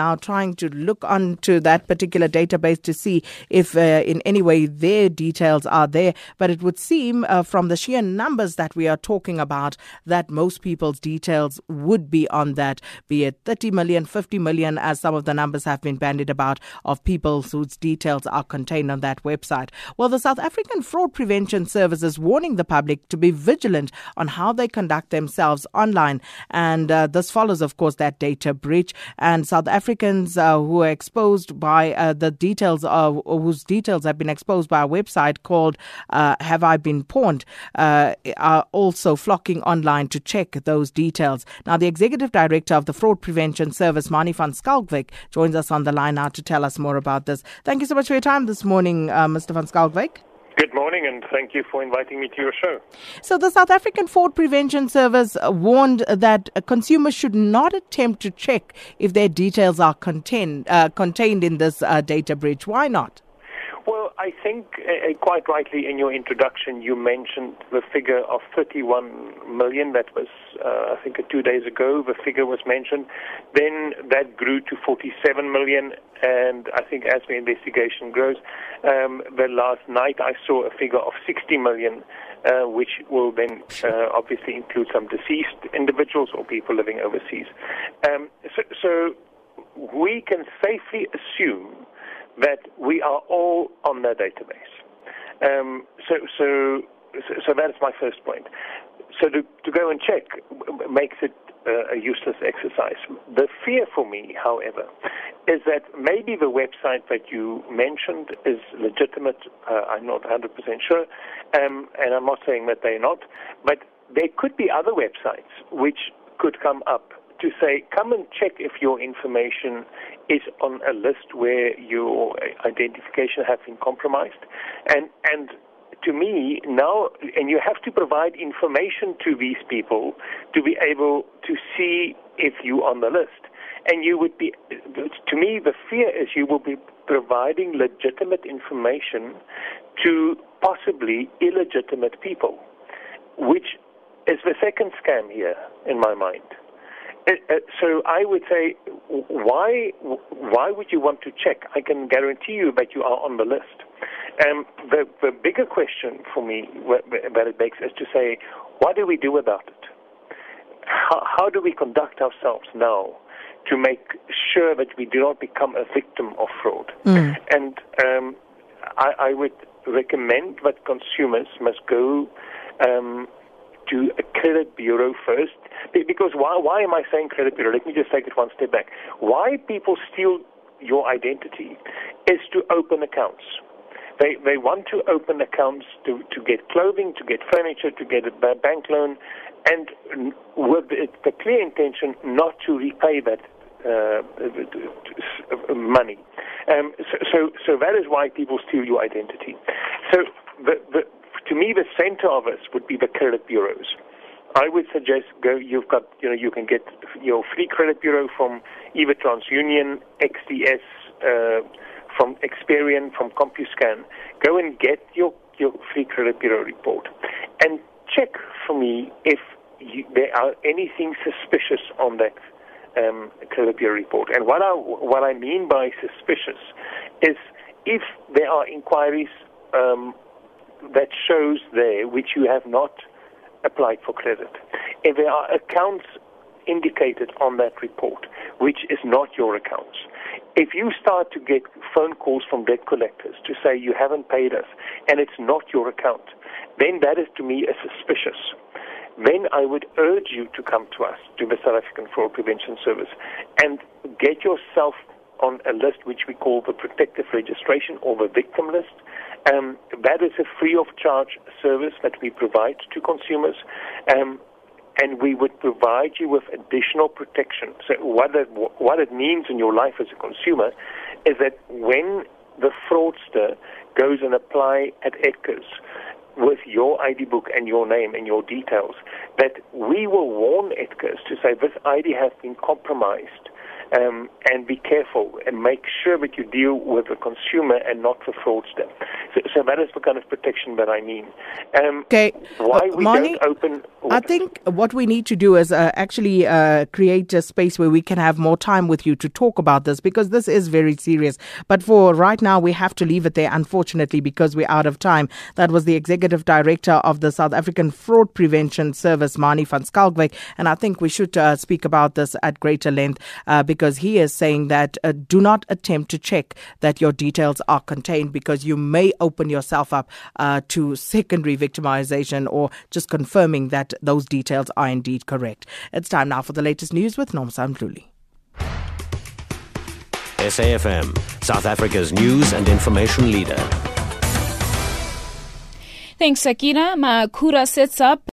now trying to look onto that particular database to see if uh, in any way their details are there. But it would seem uh, from the sheer numbers that we are talking about that most people's details would be on that, be it 30 million, 50 million, as some of the numbers have been bandied about of people whose details are contained on that website. Well, the South African Fraud Prevention Service is warning the public to be vigilant on how they conduct themselves online. And uh, this follows, of course, that data breach. And South Africans uh, who are exposed by uh, the details of whose details have been exposed by a website called uh, Have I Been Pwned are also flocking online to check those details. Now, the executive director of the Fraud Prevention Service, Manie van Schalkwyk, joins us on the line now to tell us more about this. Thank you so much for your time this morning, Mr. van Schalkwyk. Good morning, and thank you for inviting me to your show. So, the South African Fraud Prevention Service warned that consumers should not attempt to check if their details are contained, uh, contained in this uh, data breach. Why not? I think uh, quite rightly in your introduction you mentioned the figure of 31 million. That was, uh, I think, uh, two days ago. The figure was mentioned. Then that grew to 47 million, and I think as the investigation grows, um, the last night I saw a figure of 60 million. Uh, which will then uh, obviously include some deceased individuals or people living overseas. Um, so, so we can safely assume that we are all on their database. Um, so, so, so, that is my first point. So to, to go and check makes it uh, a useless exercise. The fear for me, however, is that maybe the website that you mentioned is legitimate. Uh, I'm not 100% sure, um, and I'm not saying that they're not, but there could be other websites which could come up to say, come and check if your information is on a list where your identification has been compromised. And, and to me, now, and you have to provide information to these people to be able to see if you're on the list. And you would be, to me, the fear is you will be providing legitimate information to possibly illegitimate people, which is the second scam here in my mind. Uh, uh, so I would say, why why would you want to check? I can guarantee you that you are on the list. Um, the the bigger question for me that it makes is to say, what do we do about it? How, how do we conduct ourselves now to make sure that we do not become a victim of fraud? Mm. And um, I, I would recommend that consumers must go um, to a credit bureau first. Because why, why am I saying credit bureau? Let me just take it one step back. Why people steal your identity is to open accounts. They, they want to open accounts to, to get clothing, to get furniture, to get a bank loan, and with the, clear intention not to repay that uh, money. Um, so, so, so that is why people steal your identity. So the, the, to me, the center of us would be the credit bureaus. I would suggest go. You've got, you know, you can get your free credit bureau from either TransUnion, XDS, uh, from Experian, from CompuScan. Go and get your your free credit bureau report, and check for me if you, there are anything suspicious on that um, credit bureau report. And what I what I mean by suspicious is if there are inquiries um, that shows there which you have not applied for credit. If there are accounts indicated on that report which is not your accounts, if you start to get phone calls from debt collectors to say you haven't paid us and it's not your account, then that is to me a suspicious. Then I would urge you to come to us, to the South African Fraud Prevention Service, and get yourself on a list which we call the protective registration or the victim list. Um, that is a free of charge service that we provide to consumers. Um, and we would provide you with additional protection. So what it, what it means in your life as a consumer is that when the fraudster goes and apply at Edgars with your ID book and your name and your details, that we will warn Edgars to say this ID has been compromised um, and be careful and make sure that you deal with the consumer and not the fraudster. So, so that is the kind of protection that I mean. Um, okay. Why uh, we Manie, don't open. I think what we need to do is uh, actually uh, create a space where we can have more time with you to talk about this because this is very serious. But for right now, we have to leave it there, unfortunately, because we're out of time. That was the executive director of the South African Fraud Prevention Service, Manie van Schalkwyk. And I think we should uh, speak about this at greater length uh, because he is saying that uh, do not attempt to check that your details are contained because you may open yourself up uh, to secondary victimization or just confirming that those details are indeed correct. It's time now for the latest news with Nomsa Mdluli. SAFM, South Africa's news and information leader. Thanks, Sakina. Makura sets up